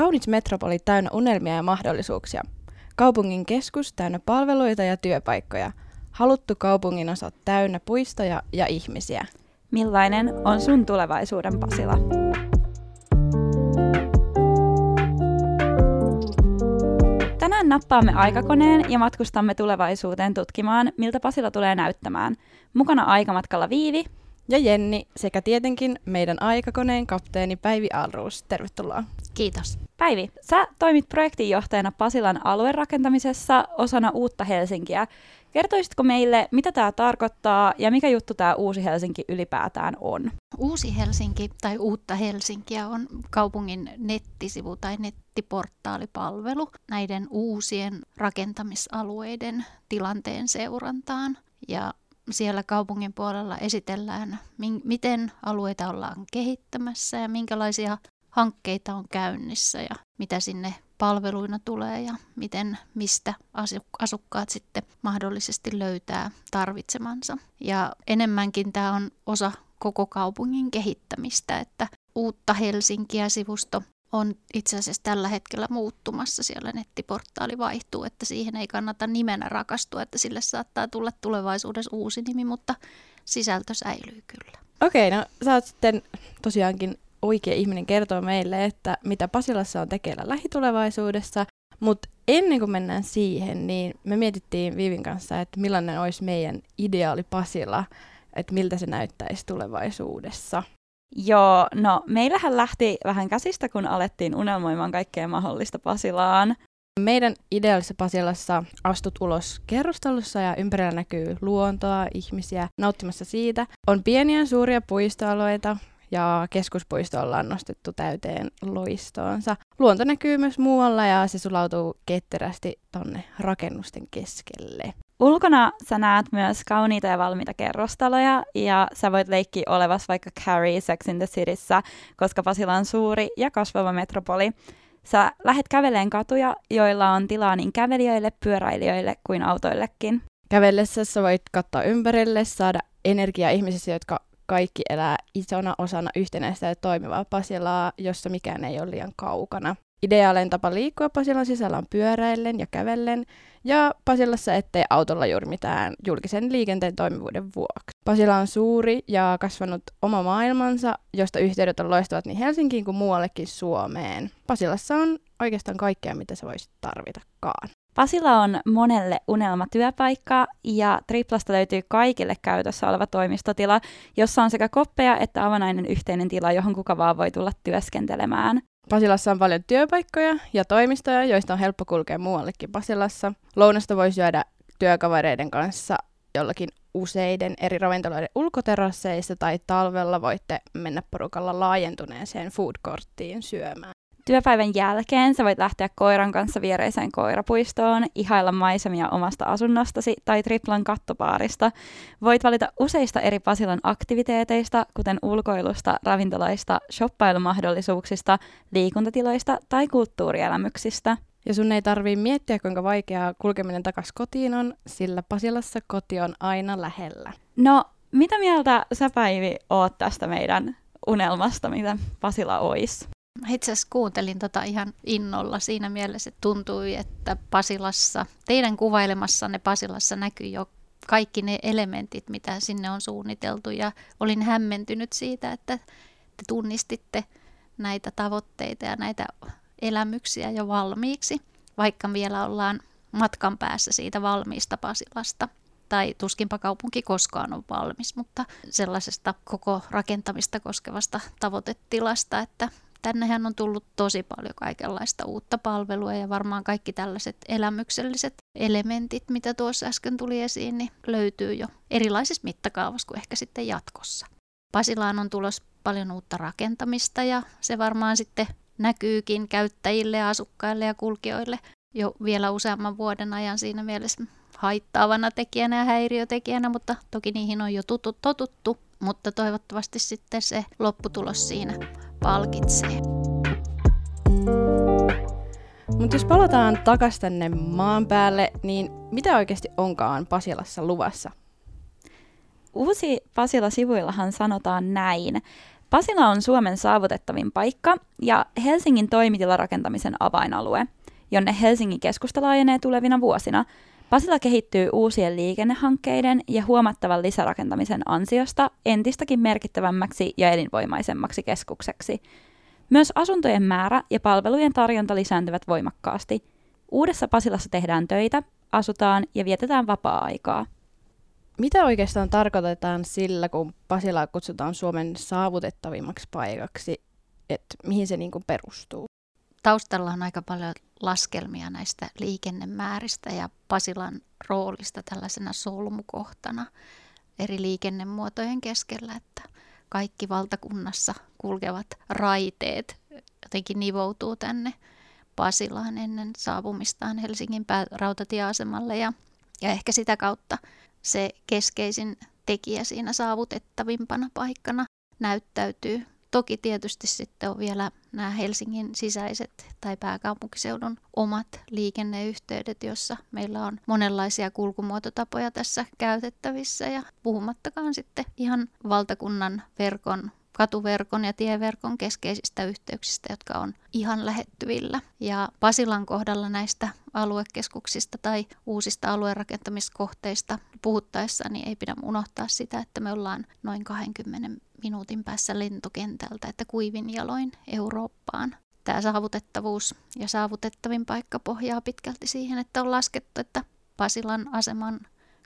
Kaunis metropoli täynnä unelmia ja mahdollisuuksia. Kaupungin keskus täynnä palveluita ja työpaikkoja. Haluttu kaupungin osa täynnä puistoja ja ihmisiä. Millainen on sun tulevaisuuden Pasila? Tänään nappaamme aikakoneen ja matkustamme tulevaisuuteen tutkimaan, miltä Pasila tulee näyttämään. Mukana aikamatkalla Viivi ja Jenni sekä tietenkin meidän aikakoneen kapteeni Päivi Alruus. Tervetuloa. Kiitos. Päivi, sä toimit projektinjohtajana Pasilan aluerakentamisessa osana Uutta Helsinkiä. Kertoisitko meille, mitä tämä tarkoittaa ja mikä juttu tämä Uusi Helsinki ylipäätään on? Uusi Helsinki tai Uutta Helsinkiä on kaupungin nettisivu tai nettiportaalipalvelu näiden uusien rakentamisalueiden tilanteen seurantaan. Ja siellä kaupungin puolella esitellään, miten alueita ollaan kehittämässä ja minkälaisia hankkeita on käynnissä ja mitä sinne palveluina tulee ja miten, mistä asukkaat sitten mahdollisesti löytää tarvitsemansa. Ja enemmänkin tämä on osa koko kaupungin kehittämistä, että uutta Helsinkiä-sivusto on itse asiassa tällä hetkellä muuttumassa. Siellä nettiportaali vaihtuu, että siihen ei kannata nimenä rakastua, että sille saattaa tulla tulevaisuudessa uusi nimi, mutta sisältö säilyy kyllä. Okei, no sä oot sitten tosiaankin oikea ihminen kertoa meille, että mitä Pasilassa on tekeillä lähitulevaisuudessa. Mutta ennen kuin mennään siihen, niin me mietittiin Viivin kanssa, että millainen olisi meidän ideaali Pasila, että miltä se näyttäisi tulevaisuudessa. Joo, no meillähän lähti vähän käsistä, kun alettiin unelmoimaan kaikkea mahdollista Pasilaan. Meidän ideaalisessa Pasilassa astut ulos kerrostalossa ja ympärillä näkyy luontoa, ihmisiä nauttimassa siitä. On pieniä suuria puistoalueita, ja keskuspuisto ollaan nostettu täyteen loistoonsa. Luonto näkyy myös muualla ja se sulautuu ketterästi tonne rakennusten keskelle. Ulkona sä näet myös kauniita ja valmiita kerrostaloja ja sä voit leikkiä olevas vaikka Carrie Sex in the Cityssä, koska Pasila on suuri ja kasvava metropoli. Sä lähet käveleen katuja, joilla on tilaa niin kävelijöille, pyöräilijöille kuin autoillekin. Kävellessä sä voit katsoa ympärille, saada energiaa ihmisissä, jotka kaikki elää isona osana yhtenäistä ja toimivaa Pasilaa, jossa mikään ei ole liian kaukana. Ideaalinen tapa liikkua Pasilan sisällä on pyöräillen ja kävellen, ja Pasilassa ettei autolla juuri mitään julkisen liikenteen toimivuuden vuoksi. Pasila on suuri ja kasvanut oma maailmansa, josta yhteydet on loistavat niin Helsinkiin kuin muuallekin Suomeen. Pasilassa on oikeastaan kaikkea, mitä sä voisit tarvitakaan. Pasila on monelle unelmatyöpaikka ja Triplasta löytyy kaikille käytössä oleva toimistotila, jossa on sekä koppeja että avanainen yhteinen tila, johon kuka vaan voi tulla työskentelemään. Pasilassa on paljon työpaikkoja ja toimistoja, joista on helppo kulkea muuallekin Pasilassa. Lounasta voi syödä työkavereiden kanssa jollakin useiden eri ravintoloiden ulkoterasseissa tai talvella voitte mennä porukalla laajentuneeseen food courttiin syömään. Työpäivän jälkeen sä voit lähteä koiran kanssa viereiseen koirapuistoon, ihailla maisemia omasta asunnostasi tai triplan kattopaarista. Voit valita useista eri Pasilan aktiviteeteista, kuten ulkoilusta, ravintolaista, shoppailumahdollisuuksista, liikuntatiloista tai kulttuurielämyksistä. Ja sun ei tarvii miettiä, kuinka vaikeaa kulkeminen takaisin kotiin on, sillä Pasilassa koti on aina lähellä. No, mitä mieltä sä Päivi oot tästä meidän unelmasta, mitä Pasila olisi? Itse asiassa kuuntelin tota ihan innolla siinä mielessä, että tuntui, että Pasilassa, teidän kuvailemassanne Pasilassa näkyy jo kaikki ne elementit, mitä sinne on suunniteltu. Ja olin hämmentynyt siitä, että te tunnistitte näitä tavoitteita ja näitä elämyksiä jo valmiiksi, vaikka vielä ollaan matkan päässä siitä valmiista Pasilasta. Tai tuskinpa kaupunki koskaan on valmis, mutta sellaisesta koko rakentamista koskevasta tavoitetilasta, että tännehän on tullut tosi paljon kaikenlaista uutta palvelua ja varmaan kaikki tällaiset elämykselliset elementit, mitä tuossa äsken tuli esiin, niin löytyy jo erilaisissa mittakaavassa kuin ehkä sitten jatkossa. Pasilaan on tulos paljon uutta rakentamista ja se varmaan sitten näkyykin käyttäjille asukkaille ja kulkijoille jo vielä useamman vuoden ajan siinä mielessä haittaavana tekijänä ja häiriötekijänä, mutta toki niihin on jo tutut, totuttu, mutta toivottavasti sitten se lopputulos siinä palkitsee. Mutta jos palataan takaisin tänne maan päälle, niin mitä oikeasti onkaan Pasilassa luvassa? Uusi Pasila-sivuillahan sanotaan näin. Pasila on Suomen saavutettavin paikka ja Helsingin toimitilarakentamisen avainalue, jonne Helsingin keskusta laajenee tulevina vuosina. Pasila kehittyy uusien liikennehankkeiden ja huomattavan lisärakentamisen ansiosta entistäkin merkittävämmäksi ja elinvoimaisemmaksi keskukseksi. Myös asuntojen määrä ja palvelujen tarjonta lisääntyvät voimakkaasti. Uudessa Pasilassa tehdään töitä, asutaan ja vietetään vapaa-aikaa. Mitä oikeastaan tarkoitetaan sillä, kun Pasilaa kutsutaan Suomen saavutettavimmaksi paikaksi, että mihin se niin perustuu? Taustalla on aika paljon laskelmia näistä liikennemääristä ja Pasilan roolista tällaisena solmukohtana eri liikennemuotojen keskellä, että kaikki valtakunnassa kulkevat raiteet jotenkin nivoutuu tänne Pasilaan ennen saapumistaan Helsingin rautatieasemalle ja, ja ehkä sitä kautta se keskeisin tekijä siinä saavutettavimpana paikkana näyttäytyy. Toki tietysti sitten on vielä nämä Helsingin sisäiset tai pääkaupunkiseudun omat liikenneyhteydet, jossa meillä on monenlaisia kulkumuototapoja tässä käytettävissä ja puhumattakaan sitten ihan valtakunnan verkon katuverkon ja tieverkon keskeisistä yhteyksistä, jotka on ihan lähettyvillä. Ja Pasilan kohdalla näistä aluekeskuksista tai uusista aluerakentamiskohteista puhuttaessa, niin ei pidä unohtaa sitä, että me ollaan noin 20 minuutin päässä lentokentältä, että kuivin jaloin Eurooppaan. Tämä saavutettavuus ja saavutettavin paikka pohjaa pitkälti siihen, että on laskettu, että Pasilan aseman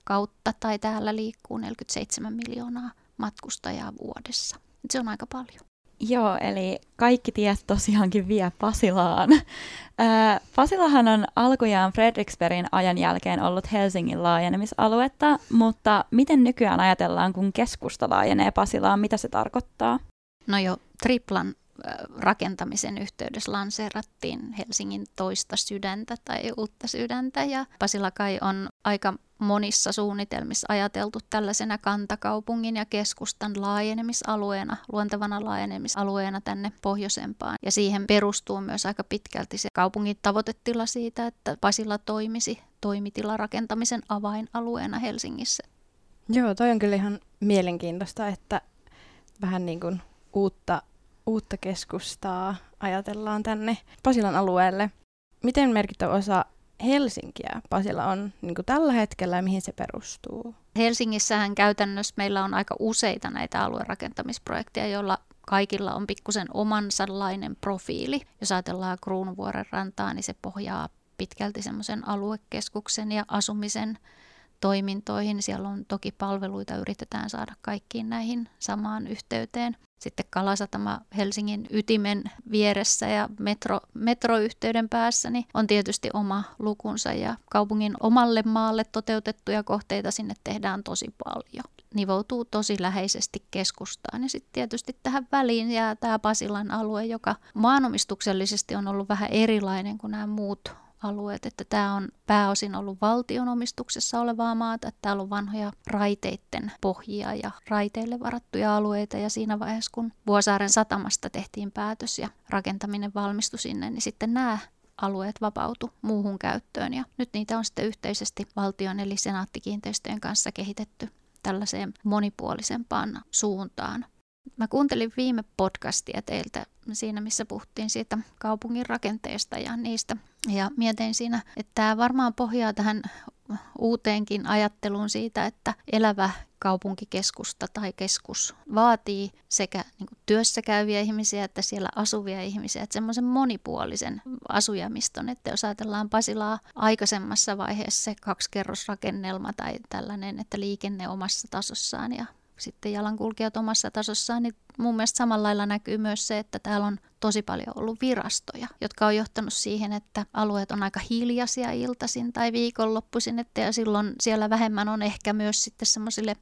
kautta tai täällä liikkuu 47 miljoonaa matkustajaa vuodessa. Se on aika paljon. Joo, eli kaikki tiet tosiaankin vie Pasilaan. Pasilahan on alkujaan Fredriksbergin ajan jälkeen ollut Helsingin laajenemisaluetta, mutta miten nykyään ajatellaan, kun keskusta laajenee Pasilaan, mitä se tarkoittaa? No jo triplan rakentamisen yhteydessä lanseerattiin Helsingin toista sydäntä tai uutta sydäntä ja Pasila kai on aika monissa suunnitelmissa ajateltu tällaisena kantakaupungin ja keskustan laajenemisalueena, luontevana laajenemisalueena tänne pohjoisempaan. Ja siihen perustuu myös aika pitkälti se kaupungin tavoitetila siitä, että Pasila toimisi toimitilarakentamisen avainalueena Helsingissä. Joo, toi on kyllä ihan mielenkiintoista, että vähän niin kuin uutta, uutta keskustaa ajatellaan tänne Pasilan alueelle. Miten merkittävä osa Helsinkiä Pasila on niin kuin tällä hetkellä ja mihin se perustuu? Helsingissähän käytännössä meillä on aika useita näitä aluerakentamisprojekteja, joilla kaikilla on pikkusen omansallainen profiili. Jos ajatellaan Kruunuvuoren rantaa, niin se pohjaa pitkälti semmoisen aluekeskuksen ja asumisen toimintoihin. Siellä on toki palveluita, yritetään saada kaikkiin näihin samaan yhteyteen. Sitten Kalasatama Helsingin ytimen vieressä ja metro, metroyhteyden päässä niin on tietysti oma lukunsa ja kaupungin omalle maalle toteutettuja kohteita sinne tehdään tosi paljon. Nivoutuu tosi läheisesti keskustaan ja sitten tietysti tähän väliin jää tämä Pasilan alue, joka maanomistuksellisesti on ollut vähän erilainen kuin nämä muut alueet, että tämä on pääosin ollut valtion omistuksessa olevaa maata, että täällä on vanhoja raiteiden pohjia ja raiteille varattuja alueita ja siinä vaiheessa, kun Vuosaaren satamasta tehtiin päätös ja rakentaminen valmistui sinne, niin sitten nämä alueet vapautu muuhun käyttöön ja nyt niitä on sitten yhteisesti valtion eli senaattikiinteistöjen kanssa kehitetty tällaiseen monipuolisempaan suuntaan. Mä kuuntelin viime podcastia teiltä siinä, missä puhuttiin siitä kaupungin rakenteesta ja niistä. Ja mietin siinä, että tämä varmaan pohjaa tähän uuteenkin ajatteluun siitä, että elävä kaupunkikeskusta tai keskus vaatii sekä niin kuin työssä käyviä ihmisiä että siellä asuvia ihmisiä, että semmoisen monipuolisen asujamiston, että jos ajatellaan Pasilaa aikaisemmassa vaiheessa se kaksikerrosrakennelma tai tällainen, että liikenne omassa tasossaan ja sitten jalankulkijat omassa tasossaan, niin mun mielestä samalla lailla näkyy myös se, että täällä on tosi paljon ollut virastoja, jotka on johtanut siihen, että alueet on aika hiljaisia iltaisin tai viikonloppuisin, että ja silloin siellä vähemmän on ehkä myös sitten semmoisille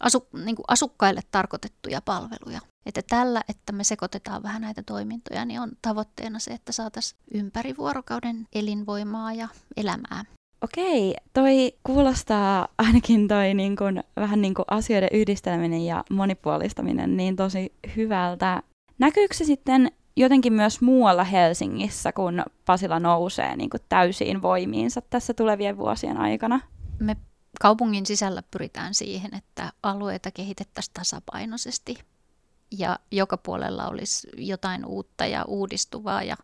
asu, niin asukkaille tarkoitettuja palveluja. Että tällä, että me sekoitetaan vähän näitä toimintoja, niin on tavoitteena se, että saataisiin ympäri vuorokauden elinvoimaa ja elämää. Okei, toi kuulostaa ainakin toi niin kun, vähän niin kuin asioiden yhdisteleminen ja monipuolistaminen niin tosi hyvältä. Näkyykö se sitten jotenkin myös muualla Helsingissä, kun Pasila nousee niin kuin täysiin voimiinsa tässä tulevien vuosien aikana? Me kaupungin sisällä pyritään siihen, että alueita kehitettäisiin tasapainoisesti ja joka puolella olisi jotain uutta ja uudistuvaa ja,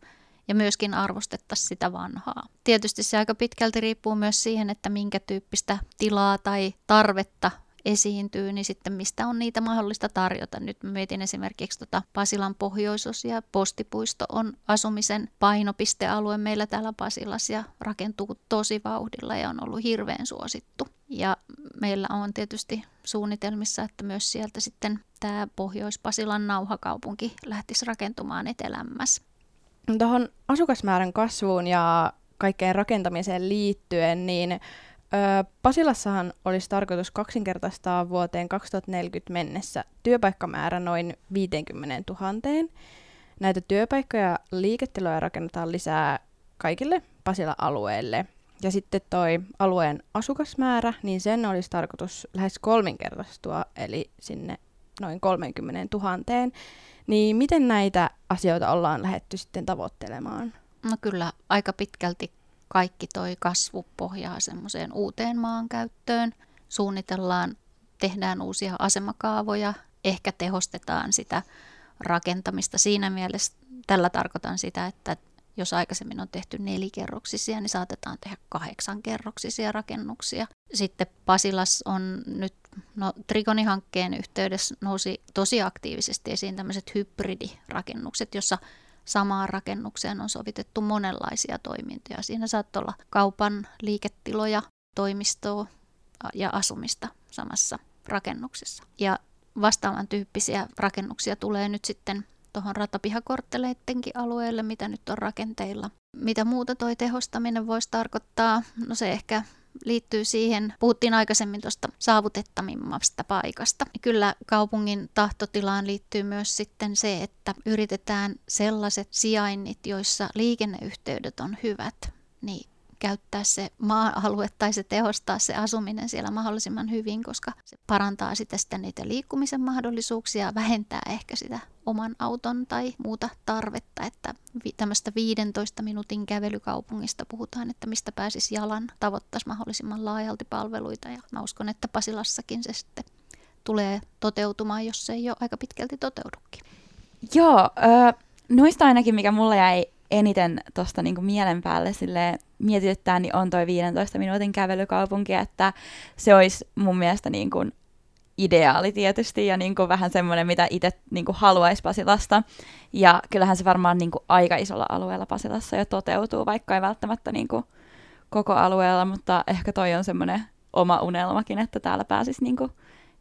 ja myöskin arvostettaisiin sitä vanhaa. Tietysti se aika pitkälti riippuu myös siihen, että minkä tyyppistä tilaa tai tarvetta esiintyy, niin sitten mistä on niitä mahdollista tarjota. Nyt mietin esimerkiksi tota Pasilan pohjoisosia. Postipuisto on asumisen painopistealue meillä täällä Pasilassa ja rakentuu tosi vauhdilla ja on ollut hirveän suosittu. Ja meillä on tietysti suunnitelmissa, että myös sieltä sitten tämä Pohjois-Pasilan nauhakaupunki lähtisi rakentumaan etelämmäs. Tuohon asukasmäärän kasvuun ja kaikkeen rakentamiseen liittyen, niin Pasilassahan olisi tarkoitus kaksinkertaistaa vuoteen 2040 mennessä työpaikkamäärä noin 50 000. Näitä työpaikkoja ja liiketiloja rakennetaan lisää kaikille Pasila-alueelle. Ja sitten toi alueen asukasmäärä, niin sen olisi tarkoitus lähes kolminkertaistua, eli sinne noin 30 000. Niin miten näitä asioita ollaan lähetty sitten tavoittelemaan? No kyllä aika pitkälti kaikki toi kasvu pohjaa semmoiseen uuteen maankäyttöön. Suunnitellaan, tehdään uusia asemakaavoja, ehkä tehostetaan sitä rakentamista. Siinä mielessä tällä tarkoitan sitä, että jos aikaisemmin on tehty nelikerroksisia, niin saatetaan tehdä kahdeksankerroksisia rakennuksia. Sitten Pasilas on nyt, no Trigoni-hankkeen yhteydessä nousi tosi aktiivisesti esiin tämmöiset hybridirakennukset, jossa samaan rakennukseen on sovitettu monenlaisia toimintoja. Siinä saattaa olla kaupan liiketiloja, toimistoa ja asumista samassa rakennuksessa. Ja vastaavan tyyppisiä rakennuksia tulee nyt sitten tuohon ratapihakortteleittenkin alueelle, mitä nyt on rakenteilla. Mitä muuta toi tehostaminen voisi tarkoittaa? No se ehkä liittyy siihen, puhuttiin aikaisemmin tuosta saavutettamimmasta paikasta. Kyllä kaupungin tahtotilaan liittyy myös sitten se, että yritetään sellaiset sijainnit, joissa liikenneyhteydet on hyvät, niin käyttää se maa-alue tai se tehostaa se asuminen siellä mahdollisimman hyvin, koska se parantaa sitä, sitä niitä liikkumisen mahdollisuuksia, vähentää ehkä sitä oman auton tai muuta tarvetta, että tämmöistä 15 minuutin kävelykaupungista puhutaan, että mistä pääsisi jalan, tavoittaisi mahdollisimman laajalti palveluita ja mä uskon, että Pasilassakin se sitten tulee toteutumaan, jos se ei ole aika pitkälti toteudukin. Joo, äh, noista ainakin, mikä mulla jäi eniten tuosta niinku mielen päälle sille mietityttää, niin on toi 15 minuutin kävelykaupunki, että se olisi mun mielestä niinku ideaali tietysti ja niinku vähän semmoinen, mitä itse niinku haluaisi Pasilasta. Ja kyllähän se varmaan niinku aika isolla alueella Pasilassa jo toteutuu, vaikka ei välttämättä niinku koko alueella, mutta ehkä toi on semmoinen oma unelmakin, että täällä pääsisi niinku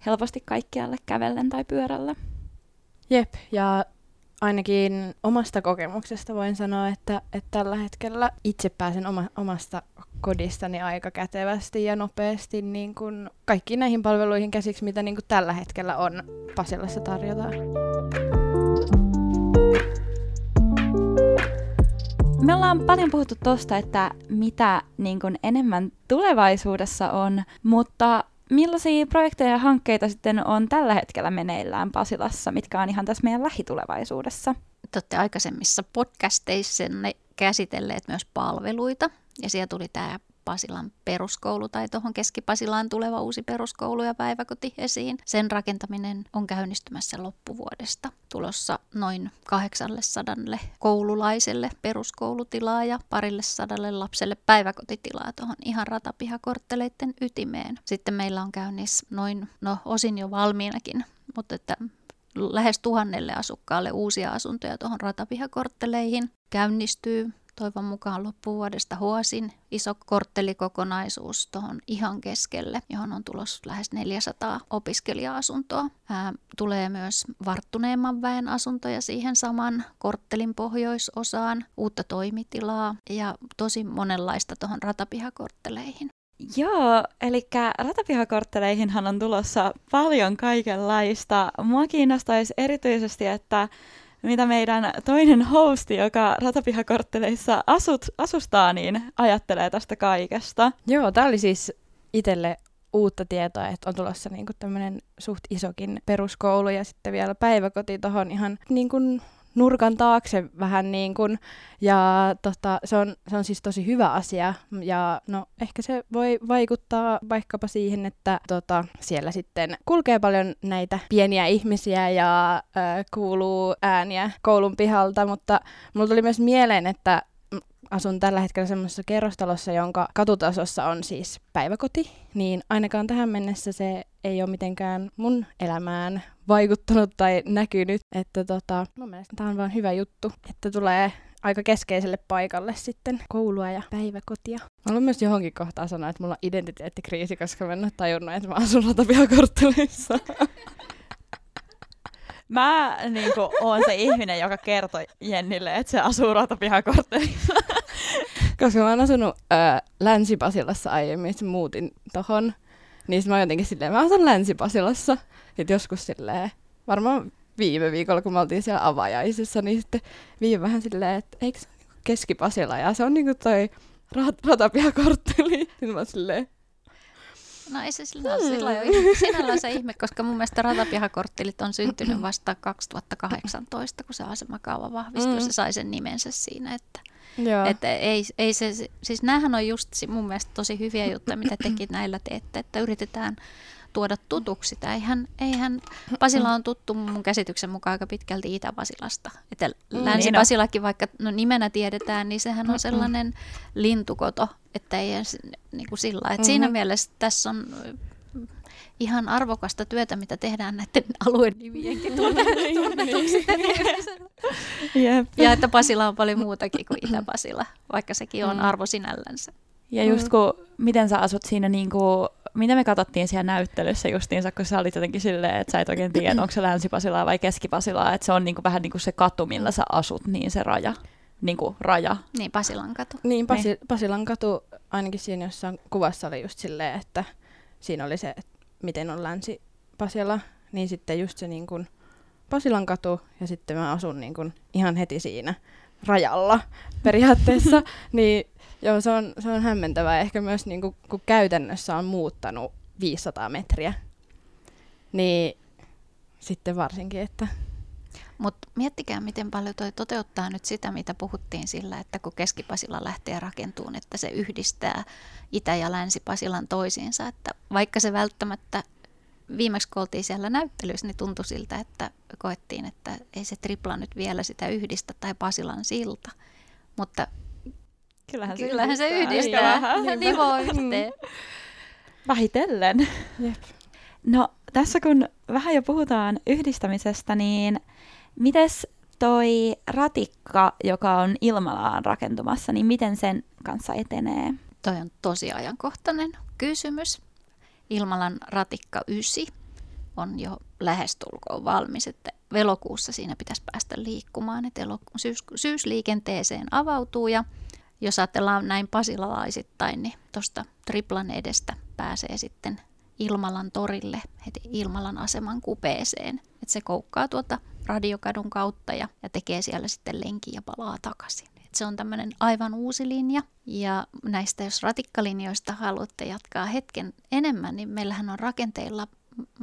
helposti kaikkialle kävellen tai pyörällä. Jep, ja ainakin omasta kokemuksesta voin sanoa, että, että tällä hetkellä itse pääsen oma, omasta kodistani aika kätevästi ja nopeasti niin kuin kaikkiin näihin palveluihin käsiksi, mitä niin kuin tällä hetkellä on Pasilassa tarjotaan. Me ollaan paljon puhuttu tuosta, että mitä niin kuin enemmän tulevaisuudessa on, mutta millaisia projekteja ja hankkeita sitten on tällä hetkellä meneillään Pasilassa, mitkä on ihan tässä meidän lähitulevaisuudessa? Te olette aikaisemmissa podcasteissanne käsitelleet myös palveluita, ja siellä tuli tämä Pasilan peruskoulu tai tuohon Keski-Pasilaan tuleva uusi peruskoulu ja päiväkoti esiin. Sen rakentaminen on käynnistymässä loppuvuodesta. Tulossa noin 800 koululaiselle peruskoulutilaa ja parille sadalle lapselle päiväkotitilaa tuohon ihan ratapihakortteleiden ytimeen. Sitten meillä on käynnissä noin, no osin jo valmiinakin, mutta että lähes tuhannelle asukkaalle uusia asuntoja tuohon ratapihakortteleihin käynnistyy toivon mukaan loppuvuodesta Huosin iso korttelikokonaisuus tuohon ihan keskelle, johon on tulossa lähes 400 opiskelija-asuntoa. Ää, tulee myös varttuneemman väen asuntoja siihen saman korttelin pohjoisosaan, uutta toimitilaa ja tosi monenlaista tuohon ratapihakortteleihin. Joo, eli ratapihakortteleihinhan on tulossa paljon kaikenlaista. Mua kiinnostaisi erityisesti, että mitä meidän toinen hosti, joka ratapihakortteleissa asut, asustaa, niin ajattelee tästä kaikesta. Joo, tämä oli siis itselle uutta tietoa, että on tulossa niinku tämmöinen suht isokin peruskoulu ja sitten vielä päiväkoti tuohon ihan niinku nurkan taakse vähän niin kuin, ja tota, se, on, se on siis tosi hyvä asia, ja no ehkä se voi vaikuttaa vaikkapa siihen, että tota, siellä sitten kulkee paljon näitä pieniä ihmisiä ja ö, kuuluu ääniä koulun pihalta, mutta mulla tuli myös mieleen, että asun tällä hetkellä semmoisessa kerrostalossa, jonka katutasossa on siis päiväkoti, niin ainakaan tähän mennessä se ei ole mitenkään mun elämään vaikuttanut tai näkynyt. Että tota, mun mielestä tämä on vaan hyvä juttu, että tulee aika keskeiselle paikalle sitten koulua ja päiväkotia. Mä haluan myös johonkin kohtaan sanoa, että mulla on identiteettikriisi, koska mä en ole tajunnut, että mä asun ratapihakorttelissa. Mä niin kuin, oon se ihminen, joka kertoi Jennille, että se asuu ratapihakorttelissa. Koska mä oon asunut äh, Länsi-Pasilassa aiemmin, että muutin tohon. Niin mä oon jotenkin silleen, mä asun Länsi-Pasilassa. Sitten joskus silleen, varmaan viime viikolla, kun me oltiin siellä avajaisissa, niin sitten viime vähän silleen, että eikö se ole Keski-Pasila, ja se on niinku toi rat- ratapihakortteli. Sitten mä silleen, No ei se sillä hmm. sillä ole sinällään se ihme, koska mun mielestä ratapihakorttelit on syntynyt vasta 2018, kun se asemakaava vahvistui. Mm. Se sai sen nimensä siinä, että Joo. Että ei, ei se, siis näähän on just mun mielestä tosi hyviä juttuja, mitä tekin näillä teette, että yritetään tuoda tutuksi sitä. Eihän, eihän Pasila on tuttu mun käsityksen mukaan aika pitkälti Itä-Pasilasta. Että mm, Länsi-Pasilakin, niin vaikka no, nimenä tiedetään, niin sehän on sellainen lintukoto, että ei niin kuin sillä. Että mm-hmm. Siinä mielessä tässä on ihan arvokasta työtä, mitä tehdään näiden alueen nimienkin tunnetuksi. yep. Ja että Pasila on paljon muutakin kuin Itä-Pasila, vaikka sekin on mm. arvo sinällänsä. Ja just kun, miten sä asut siinä niin kuin mitä me katsottiin siellä näyttelyssä justiinsa, kun sä olit jotenkin silleen, että sä et oikein tiedä, onko se Länsi-Pasilaa vai Keski-Pasilaa, että se on niinku vähän niin kuin se katu, millä sä asut, niin se raja. Niin kuin raja. Niin, Pasilan katu. Niin, Pasi- niin. Pasilan katu, ainakin siinä jossain kuvassa oli just silleen, että siinä oli se, että miten on Länsi-Pasila, niin sitten just se niin kuin Pasilan katu, ja sitten mä asun niin kuin ihan heti siinä rajalla periaatteessa, niin Joo, se on, se on hämmentävää. Ehkä myös niin kuin, kun käytännössä on muuttanut 500 metriä, niin sitten varsinkin, että... Mutta miettikää, miten paljon toi toteuttaa nyt sitä, mitä puhuttiin sillä, että kun Keskipasila lähtee rakentuun, että se yhdistää Itä- ja Länsi-Pasilan toisiinsa. Että vaikka se välttämättä viimeksi kun oltiin siellä näyttelyssä, niin tuntui siltä, että koettiin, että ei se tripla nyt vielä sitä yhdistä tai Pasilan silta. Mutta Kyllähän se Kyllähän yhdistää. se yhdistää. Vähän. Nivoo yhteen. Vähitellen. Jep. No tässä kun vähän jo puhutaan yhdistämisestä, niin mites toi ratikka, joka on Ilmalaan rakentumassa, niin miten sen kanssa etenee? Toi on tosi ajankohtainen kysymys. Ilmalan ratikka 9 on jo lähestulkoon valmis, että elokuussa siinä pitäisi päästä liikkumaan, että eloku- syys- syysliikenteeseen avautuu ja jos ajatellaan näin pasilalaisittain, niin tuosta Triplan edestä pääsee sitten Ilmalan torille heti Ilmalan aseman kupeeseen. Et se koukkaa tuota radiokadun kautta ja, ja tekee siellä sitten lenki ja palaa takaisin. Et se on tämmöinen aivan uusi linja. Ja näistä, jos ratikkalinjoista haluatte jatkaa hetken enemmän, niin meillähän on rakenteilla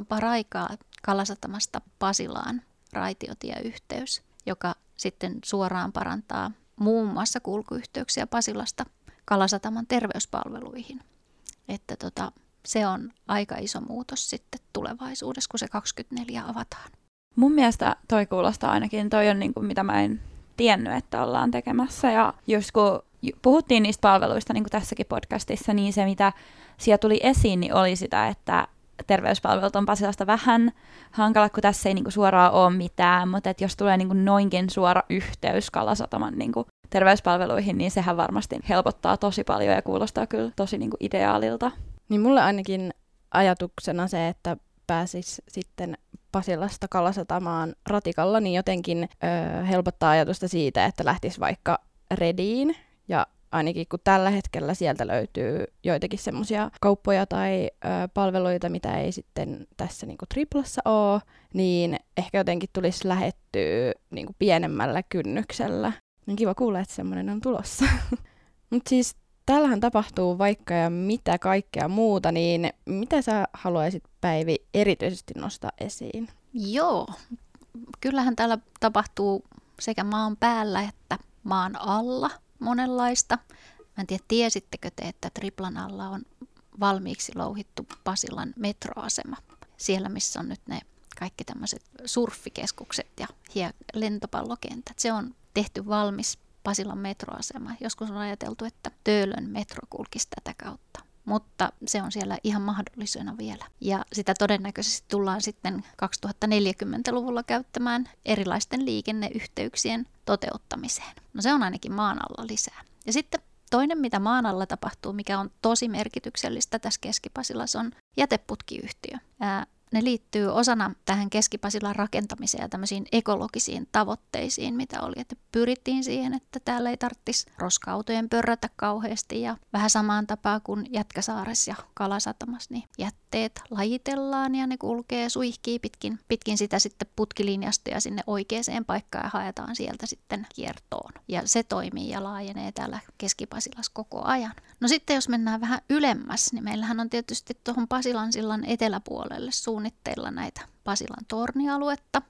paraikaa Kalasatamasta Pasilaan raitiotieyhteys, joka sitten suoraan parantaa muun muassa kulkuyhteyksiä Pasilasta Kalasataman terveyspalveluihin. Että tota, se on aika iso muutos sitten tulevaisuudessa, kun se 24 avataan. Mun mielestä toi kuulostaa ainakin, toi on niin kuin, mitä mä en tiennyt, että ollaan tekemässä. Ja just kun puhuttiin niistä palveluista niin kuin tässäkin podcastissa, niin se mitä siellä tuli esiin, niin oli sitä, että terveyspalvelut on Pasilasta vähän hankala, kun tässä ei niinku suoraan ole mitään, mutta et jos tulee niinku noinkin suora yhteys Kalasataman niinku terveyspalveluihin, niin sehän varmasti helpottaa tosi paljon ja kuulostaa kyllä tosi niinku ideaalilta. Niin mulle ainakin ajatuksena se, että pääsis sitten Pasilasta Kalasatamaan ratikalla, niin jotenkin ö, helpottaa ajatusta siitä, että lähtisi vaikka Rediin ja ainakin kun tällä hetkellä sieltä löytyy joitakin semmoisia kauppoja tai ö, palveluita, mitä ei sitten tässä niinku triplassa ole, niin ehkä jotenkin tulisi lähettyä niinku pienemmällä kynnyksellä. Niin kiva kuulla, että semmoinen on tulossa. Mutta siis täällähän tapahtuu vaikka ja mitä kaikkea muuta, niin mitä sä haluaisit Päivi erityisesti nostaa esiin? Joo, kyllähän täällä tapahtuu sekä maan päällä että maan alla monenlaista. Mä en tiedä, tiesittekö te, että Triplan alla on valmiiksi louhittu Pasilan metroasema. Siellä, missä on nyt ne kaikki tämmöiset surfikeskukset ja lentopallokentät. Se on tehty valmis Pasilan metroasema. Joskus on ajateltu, että Töölön metro kulkisi tätä kautta mutta se on siellä ihan mahdollisena vielä. Ja sitä todennäköisesti tullaan sitten 2040-luvulla käyttämään erilaisten liikenneyhteyksien toteuttamiseen. No se on ainakin maan alla lisää. Ja sitten toinen, mitä maan alla tapahtuu, mikä on tosi merkityksellistä tässä Keskipasilassa, on jäteputkiyhtiö. Ää, ne liittyy osana tähän Keskipasilan rakentamiseen ja tämmöisiin ekologisiin tavoitteisiin, mitä oli. Että pyrittiin siihen, että täällä ei tarvitsisi roska-autojen pörrätä kauheasti ja vähän samaan tapaan kuin Jätkäsaaressa ja Kalasatamassa, niin jätteet lajitellaan ja ne kulkee, suihkii pitkin, pitkin sitä sitten putkilinjasta ja sinne oikeaan paikkaan ja haetaan sieltä sitten kiertoon. Ja se toimii ja laajenee täällä Keski-Pasilassa koko ajan. No sitten jos mennään vähän ylemmäs, niin meillähän on tietysti tuohon Pasilan sillan eteläpuolelle suunnitteilla näitä Pasilan tornialuetta.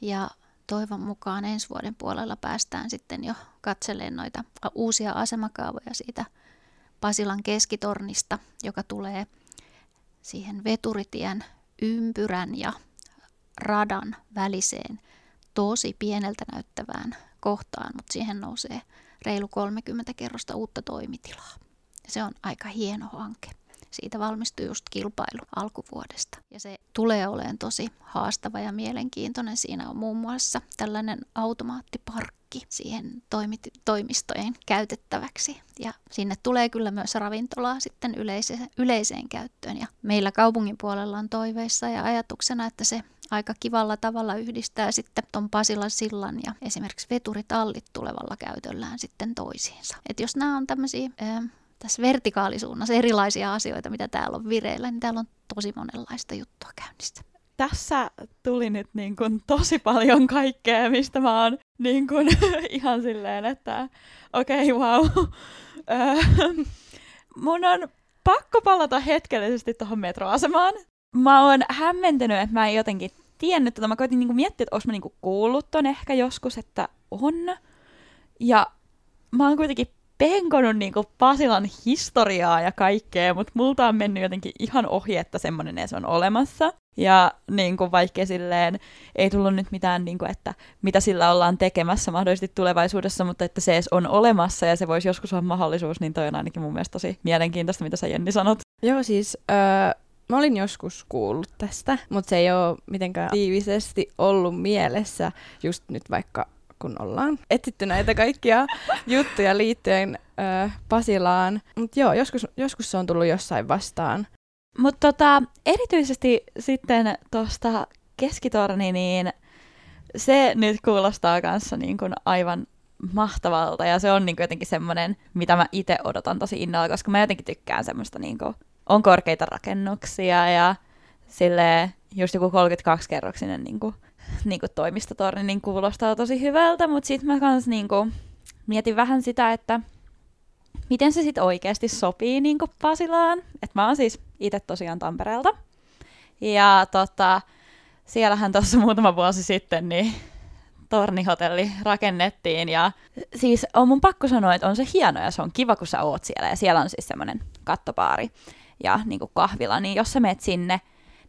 Ja toivon mukaan ensi vuoden puolella päästään sitten jo katseleen noita uusia asemakaavoja siitä Pasilan keskitornista, joka tulee siihen veturitien ympyrän ja radan väliseen tosi pieneltä näyttävään kohtaan, mutta siihen nousee reilu 30 kerrosta uutta toimitilaa. Se on aika hieno hanke. Siitä valmistui just kilpailu alkuvuodesta. Ja se tulee olemaan tosi haastava ja mielenkiintoinen. Siinä on muun muassa tällainen automaattiparkki siihen toimit- toimistojen käytettäväksi. Ja sinne tulee kyllä myös ravintolaa sitten yleise- yleiseen käyttöön. Ja meillä kaupungin puolella on toiveissa ja ajatuksena, että se aika kivalla tavalla yhdistää sitten ton Pasilan sillan ja esimerkiksi veturitallit tulevalla käytöllään sitten toisiinsa. Et jos nämä on tämmöisiä tässä vertikaalisuunnassa erilaisia asioita, mitä täällä on vireillä, niin täällä on tosi monenlaista juttua käynnissä. Tässä tuli nyt niin kuin tosi paljon kaikkea, mistä mä oon niin kuin ihan silleen, että okei, okay, wow. Mun on pakko palata hetkellisesti tuohon metroasemaan. Mä oon hämmentynyt, että mä en jotenkin tiennyt tätä. Mä koitin niinku miettiä, että olis mä niinku kuullut ton ehkä joskus, että on. Ja mä oon kuitenkin penkonut niinku Pasilan historiaa ja kaikkea, mutta multa on mennyt jotenkin ihan ohi, että semmoinen edes on olemassa. Ja niin kuin vaikka silleen ei tullut nyt mitään, niin kuin, että mitä sillä ollaan tekemässä mahdollisesti tulevaisuudessa, mutta että se edes on olemassa ja se voisi joskus olla mahdollisuus, niin toi on ainakin mun mielestä tosi mielenkiintoista, mitä sä Jenni sanot. Joo, siis öö, mä olin joskus kuullut tästä, mutta se ei ole mitenkään tiivisesti ollut mielessä just nyt vaikka kun ollaan etsitty näitä kaikkia juttuja liittyen ö, Pasilaan. Mutta joo, joskus, joskus se on tullut jossain vastaan. Mutta tota, erityisesti sitten tuosta keskitorni, niin se nyt kuulostaa kanssa niin kuin aivan mahtavalta ja se on niin kuin jotenkin semmoinen, mitä mä itse odotan tosi innolla, koska mä jotenkin tykkään semmoista niin kuin, on korkeita rakennuksia ja sille just joku 32-kerroksinen niin kuin, niin kuin toimistotorni niin kuulostaa tosi hyvältä, mutta sitten mä kans niin kuin, mietin vähän sitä, että miten se sitten oikeasti sopii niin kuin Pasilaan. Et mä oon siis itse tosiaan Tampereelta. Ja tota, siellähän tuossa muutama vuosi sitten niin tornihotelli rakennettiin ja siis on mun pakko sanoa, että on se hieno ja se on kiva, kun sä oot siellä ja siellä on siis semmoinen kattopaari ja niin kuin kahvila, niin jos sä meet sinne,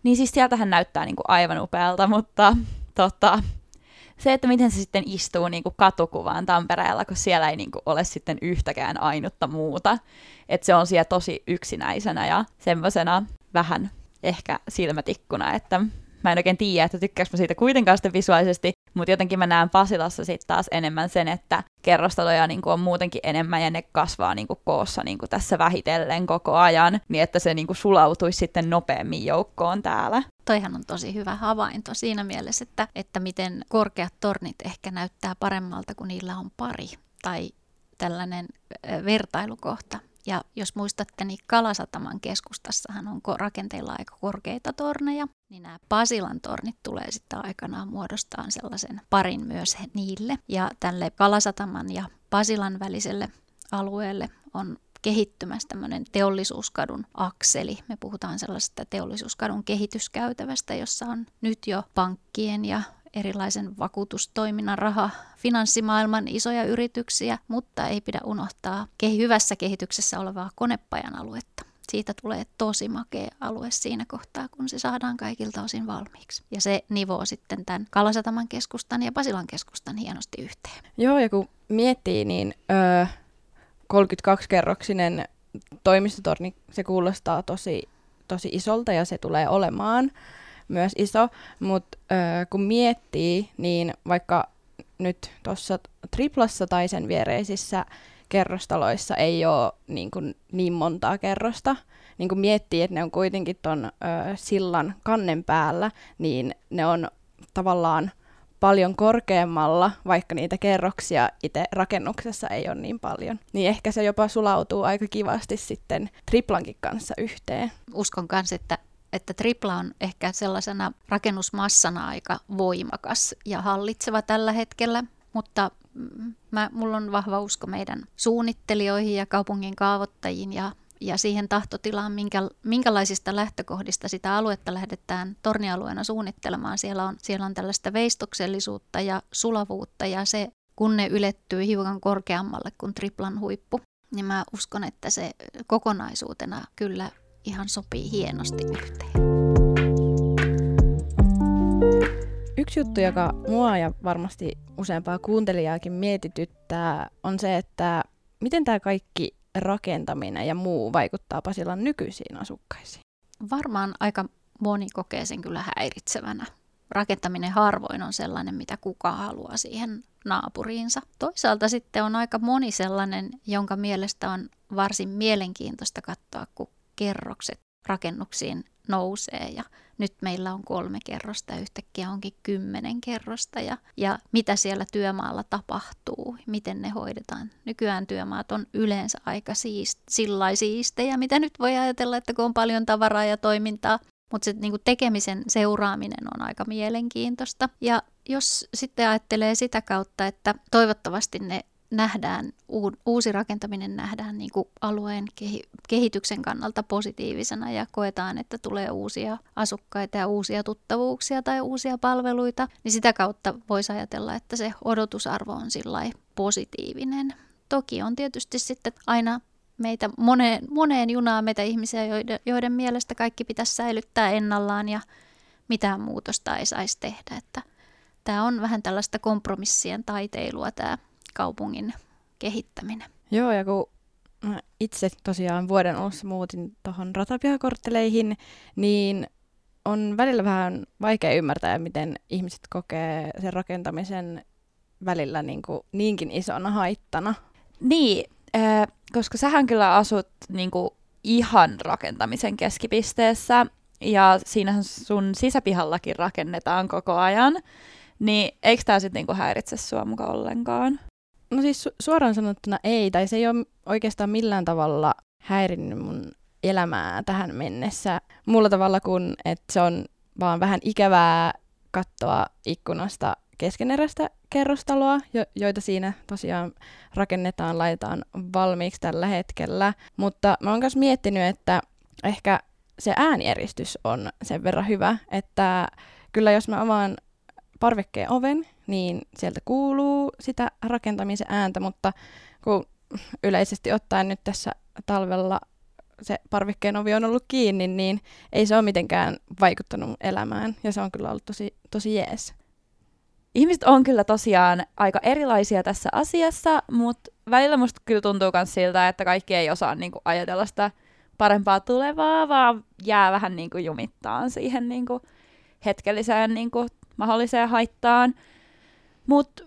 niin siis sieltähän näyttää niin kuin aivan upealta, mutta tota, se, että miten se sitten istuu niin kuin katukuvaan Tampereella, kun siellä ei niin kuin ole sitten yhtäkään ainutta muuta. Että se on siellä tosi yksinäisenä ja semmoisena vähän ehkä silmätikkuna, että mä en oikein tiedä, että tykkääkö mä siitä kuitenkaan sitten visuaalisesti, mutta jotenkin mä näen Pasilassa sitten taas enemmän sen, että kerrostaloja niin on muutenkin enemmän ja ne kasvaa niin kuin koossa niin kuin tässä vähitellen koko ajan, niin että se niin kuin sulautuisi sitten nopeammin joukkoon täällä. Toihan on tosi hyvä havainto siinä mielessä, että, että miten korkeat tornit ehkä näyttää paremmalta, kun niillä on pari tai tällainen vertailukohta. Ja jos muistatte, niin Kalasataman keskustassahan on rakenteilla aika korkeita torneja, niin nämä Pasilan tornit tulee sitten aikanaan muodostaa sellaisen parin myös niille. Ja tälle Kalasataman ja Pasilan väliselle alueelle on kehittymässä tämmöinen teollisuuskadun akseli. Me puhutaan sellaisesta teollisuuskadun kehityskäytävästä, jossa on nyt jo pankkien ja erilaisen vakuutustoiminnan raha, finanssimaailman isoja yrityksiä, mutta ei pidä unohtaa hyvässä kehityksessä olevaa konepajan aluetta. Siitä tulee tosi makea alue siinä kohtaa, kun se saadaan kaikilta osin valmiiksi. Ja se nivoo sitten tämän Kalasataman keskustan ja Pasilan keskustan hienosti yhteen. Joo, ja kun miettii, niin öö, 32-kerroksinen toimistotorni, se kuulostaa tosi, tosi isolta ja se tulee olemaan myös iso, mutta kun miettii, niin vaikka nyt tuossa triplassa tai sen viereisissä kerrostaloissa ei ole niin, kuin, niin montaa kerrosta, niin kun miettii, että ne on kuitenkin tuon sillan kannen päällä, niin ne on tavallaan paljon korkeammalla, vaikka niitä kerroksia itse rakennuksessa ei ole niin paljon. Niin ehkä se jopa sulautuu aika kivasti sitten triplankin kanssa yhteen. Uskon kanssa, että että tripla on ehkä sellaisena rakennusmassana aika voimakas ja hallitseva tällä hetkellä, mutta mm, mä, mulla on vahva usko meidän suunnittelijoihin ja kaupungin kaavoittajiin ja ja siihen tahtotilaan, minkä, minkälaisista lähtökohdista sitä aluetta lähdetään tornialueena suunnittelemaan. Siellä on, siellä on tällaista veistoksellisuutta ja sulavuutta ja se, kun ne ylettyy hiukan korkeammalle kuin triplan huippu, niin mä uskon, että se kokonaisuutena kyllä ihan sopii hienosti yhteen. Yksi juttu, joka mua ja varmasti useampaa kuuntelijaakin mietityttää, on se, että miten tämä kaikki rakentaminen ja muu vaikuttaa Pasilan nykyisiin asukkaisiin? Varmaan aika moni kokee sen kyllä häiritsevänä. Rakentaminen harvoin on sellainen, mitä kukaan haluaa siihen naapuriinsa. Toisaalta sitten on aika moni sellainen, jonka mielestä on varsin mielenkiintoista katsoa, kun kerrokset rakennuksiin nousee ja nyt meillä on kolme kerrosta yhtäkkiä onkin kymmenen kerrosta ja, ja mitä siellä työmaalla tapahtuu, miten ne hoidetaan. Nykyään työmaat on yleensä aika siist, sillä siistejä, mitä nyt voi ajatella, että kun on paljon tavaraa ja toimintaa, mutta se niin tekemisen seuraaminen on aika mielenkiintoista. Ja jos sitten ajattelee sitä kautta, että toivottavasti ne nähdään, uusi rakentaminen nähdään niin kuin alueen kehityksen kannalta positiivisena ja koetaan, että tulee uusia asukkaita ja uusia tuttavuuksia tai uusia palveluita, niin sitä kautta voisi ajatella, että se odotusarvo on positiivinen. Toki on tietysti sitten aina meitä moneen, moneen junaan meitä ihmisiä, joiden, joiden mielestä kaikki pitäisi säilyttää ennallaan ja mitään muutosta ei saisi tehdä. Että tämä on vähän tällaista kompromissien taiteilua tämä kaupungin kehittäminen. Joo, ja kun itse tosiaan vuoden alussa muutin tuohon ratapihakortteleihin, niin on välillä vähän vaikea ymmärtää, miten ihmiset kokee sen rakentamisen välillä niin kuin niinkin isona haittana. Niin, äh, koska sähän kyllä asut niin kuin ihan rakentamisen keskipisteessä, ja siinähän sun sisäpihallakin rakennetaan koko ajan, niin eikö tämä sitten niinku häiritse sua mukaan ollenkaan? No siis su- suoraan sanottuna ei, tai se ei ole oikeastaan millään tavalla häirinnyt mun elämää tähän mennessä. Mulla tavalla kuin, että se on vaan vähän ikävää katsoa ikkunasta keskeneräistä kerrostaloa, jo- joita siinä tosiaan rakennetaan, laitetaan valmiiksi tällä hetkellä. Mutta mä oon myös miettinyt, että ehkä se äänieristys on sen verran hyvä, että kyllä jos mä avaan parvekkeen oven, niin sieltä kuuluu sitä rakentamisen ääntä, mutta kun yleisesti ottaen nyt tässä talvella se parvekkeen ovi on ollut kiinni, niin ei se ole mitenkään vaikuttanut elämään, ja se on kyllä ollut tosi, tosi jees. Ihmiset on kyllä tosiaan aika erilaisia tässä asiassa, mutta välillä musta kyllä tuntuu myös siltä, että kaikki ei osaa niinku ajatella sitä parempaa tulevaa, vaan jää vähän niinku jumittaan siihen niinku hetkelliseen niinku mahdolliseen haittaan. Mutta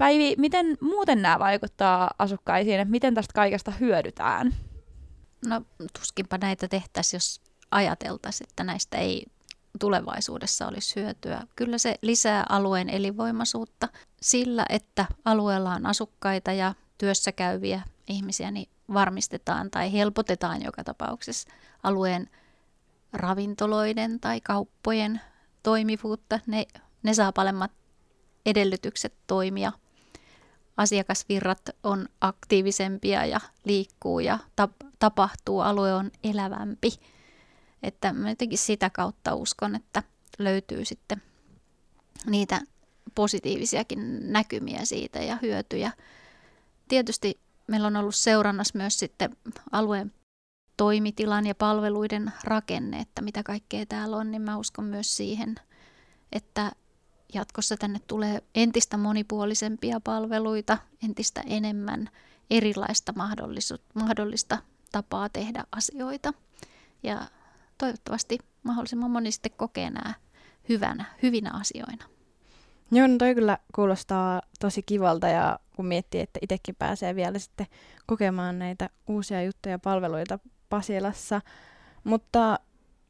Päivi, miten muuten nämä vaikuttaa asukkaisiin, että miten tästä kaikesta hyödytään? No tuskinpa näitä tehtäisiin, jos ajateltaisiin, että näistä ei tulevaisuudessa olisi hyötyä. Kyllä se lisää alueen elinvoimaisuutta sillä, että alueella on asukkaita ja työssä käyviä ihmisiä, niin varmistetaan tai helpotetaan joka tapauksessa alueen ravintoloiden tai kauppojen toimivuutta. Ne, ne saa paremmat edellytykset toimia. Asiakasvirrat on aktiivisempia ja liikkuu ja tap- tapahtuu, alue on elävämpi. Että mä jotenkin sitä kautta uskon, että löytyy sitten niitä positiivisiakin näkymiä siitä ja hyötyjä. Tietysti meillä on ollut seurannassa myös sitten alueen toimitilan ja palveluiden rakenne, että mitä kaikkea täällä on, niin mä uskon myös siihen, että jatkossa tänne tulee entistä monipuolisempia palveluita, entistä enemmän erilaista mahdollista tapaa tehdä asioita. Ja toivottavasti mahdollisimman moni sitten kokee nämä hyvänä, hyvinä asioina. Joo, no toi kyllä kuulostaa tosi kivalta ja kun miettii, että itsekin pääsee vielä sitten kokemaan näitä uusia juttuja ja palveluita Pasilassa. Mutta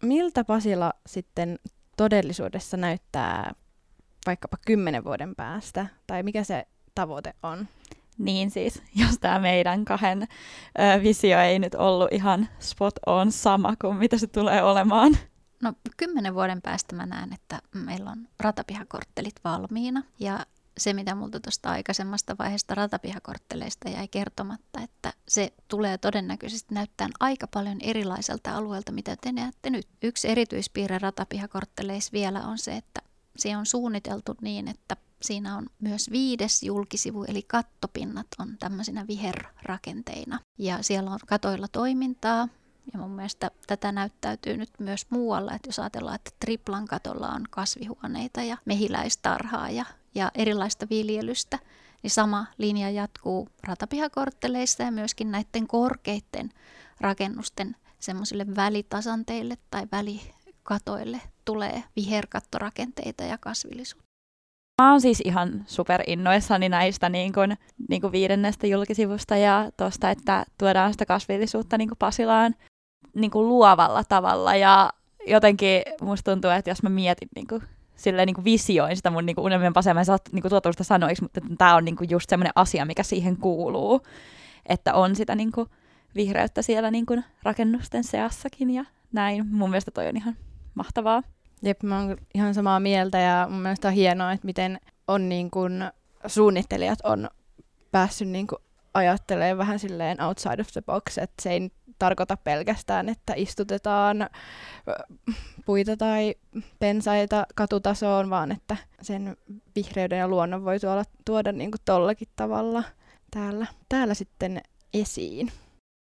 miltä Pasila sitten todellisuudessa näyttää vaikkapa kymmenen vuoden päästä? Tai mikä se tavoite on? Niin siis, jos tämä meidän kahden ö, visio ei nyt ollut ihan spot on sama kuin mitä se tulee olemaan. No kymmenen vuoden päästä mä näen, että meillä on ratapihakorttelit valmiina ja se, mitä multa tuosta aikaisemmasta vaiheesta ratapihakortteleista jäi kertomatta, että se tulee todennäköisesti näyttämään aika paljon erilaiselta alueelta, mitä te näette nyt. Yksi erityispiirre ratapihakortteleissa vielä on se, että se on suunniteltu niin, että siinä on myös viides julkisivu, eli kattopinnat on tämmöisinä viherrakenteina. Ja siellä on katoilla toimintaa, ja mun mielestä tätä näyttäytyy nyt myös muualla, että jos ajatellaan, että Triplan katolla on kasvihuoneita ja mehiläistarhaa ja, ja erilaista viljelystä, niin sama linja jatkuu ratapihakortteleissa ja myöskin näiden korkeiden rakennusten semmoisille välitasanteille tai välikatoille tulee viherkattorakenteita ja kasvillisuutta. Mä oon siis ihan super innoissani näistä niin kuin, niin kuin viidennestä julkisivusta ja tuosta, että tuodaan sitä kasvillisuutta niin kuin Pasilaan niin kuin luovalla tavalla. Ja jotenkin musta tuntuu, että jos mä mietin niin kuin, silleen niin kuin visioin sitä mun niin kuin unelmien Pasilaan, mä en saa niin kuin sanoiksi, mutta tämä on niin kuin just semmoinen asia, mikä siihen kuuluu. Että on sitä niin kuin vihreyttä siellä niin kuin rakennusten seassakin ja näin. Mun mielestä toi on ihan mahtavaa. Jep, mä oon ihan samaa mieltä ja mun mielestä on hienoa, että miten on niin kuin, suunnittelijat on päässyt niin kuin, ajattelemaan vähän silleen outside of the box, että se ei tarkoita pelkästään, että istutetaan puita tai pensaita katutasoon, vaan että sen vihreyden ja luonnon voi tuoda, tuoda niin kuin tollakin tavalla täällä, täällä sitten esiin.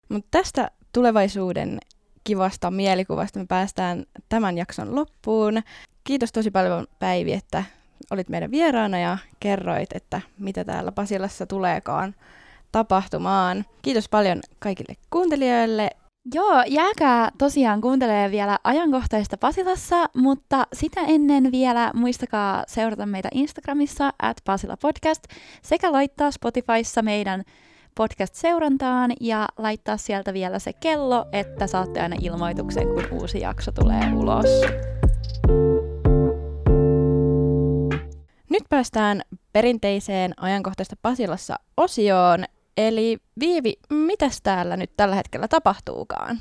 Mutta tästä tulevaisuuden kivasta mielikuvasta me päästään tämän jakson loppuun. Kiitos tosi paljon Päivi, että olit meidän vieraana ja kerroit, että mitä täällä Pasilassa tuleekaan tapahtumaan. Kiitos paljon kaikille kuuntelijoille. Joo, jääkää tosiaan kuuntelee vielä ajankohtaista Pasilassa, mutta sitä ennen vielä muistakaa seurata meitä Instagramissa at Pasila Podcast sekä laittaa Spotifyssa meidän podcast-seurantaan ja laittaa sieltä vielä se kello, että saatte aina ilmoituksen, kun uusi jakso tulee ulos. Nyt päästään perinteiseen ajankohtaista Pasilassa osioon. Eli Viivi, mitäs täällä nyt tällä hetkellä tapahtuukaan?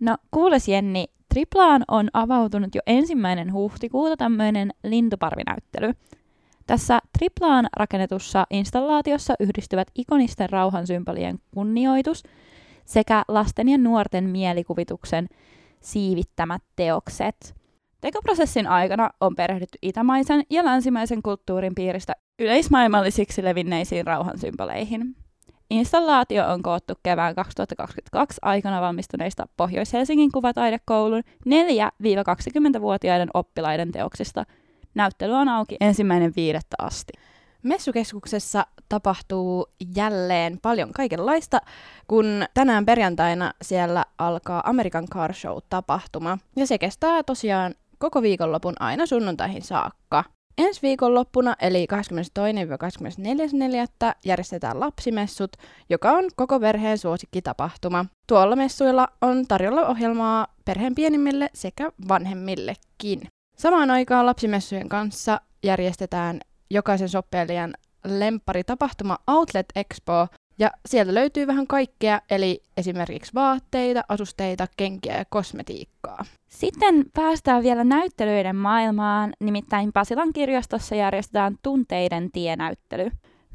No kuules Jenni, Triplaan on avautunut jo ensimmäinen huhtikuuta tämmöinen lintuparvinäyttely – tässä triplaan rakennetussa installaatiossa yhdistyvät ikonisten rauhansymbolien kunnioitus sekä lasten ja nuorten mielikuvituksen siivittämät teokset. Tekoprosessin aikana on perehdytty itämaisen ja länsimäisen kulttuurin piiristä yleismaailmallisiksi levinneisiin rauhansymboleihin. Installaatio on koottu kevään 2022 aikana valmistuneista Pohjois-Helsingin kuvataidekoulun 4-20-vuotiaiden oppilaiden teoksista – Näyttely on auki ensimmäinen viidettä asti. Messukeskuksessa tapahtuu jälleen paljon kaikenlaista, kun tänään perjantaina siellä alkaa American Car Show-tapahtuma. Ja se kestää tosiaan koko viikonlopun aina sunnuntaihin saakka. Ensi viikonloppuna, eli 22-24.4. järjestetään lapsimessut, joka on koko perheen suosikkitapahtuma. Tuolla messuilla on tarjolla ohjelmaa perheen pienimmille sekä vanhemmillekin. Samaan aikaan lapsimessujen kanssa järjestetään jokaisen soppeelijan tapahtuma Outlet Expo, ja sieltä löytyy vähän kaikkea, eli esimerkiksi vaatteita, asusteita, kenkiä ja kosmetiikkaa. Sitten päästään vielä näyttelyiden maailmaan, nimittäin Pasilan kirjastossa järjestetään tunteiden tienäyttely.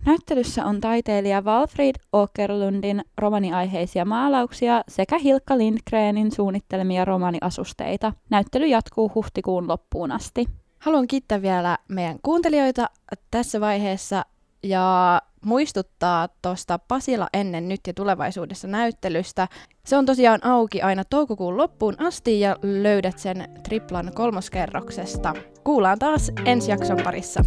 Näyttelyssä on taiteilija Walfried Åkerlundin romaniaiheisia maalauksia sekä Hilkka Lindgrenin suunnittelemia romaniasusteita. Näyttely jatkuu huhtikuun loppuun asti. Haluan kiittää vielä meidän kuuntelijoita tässä vaiheessa ja muistuttaa tuosta Pasila ennen nyt ja tulevaisuudessa näyttelystä. Se on tosiaan auki aina toukokuun loppuun asti ja löydät sen Triplan kolmoskerroksesta. Kuullaan taas ensi jakson parissa.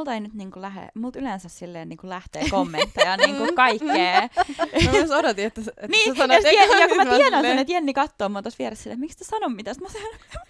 Multa ei nyt niinku lähe, multa yleensä silleen niinku lähtee kommentteja niinku kaikkea. Mä myös odotin, että, että niin, sä sanot ja, ja, kun mä tiedän sen, että Jenni katsoo mua tuossa vieressä silleen, miksi sä sano mitä, Sit mä sanon,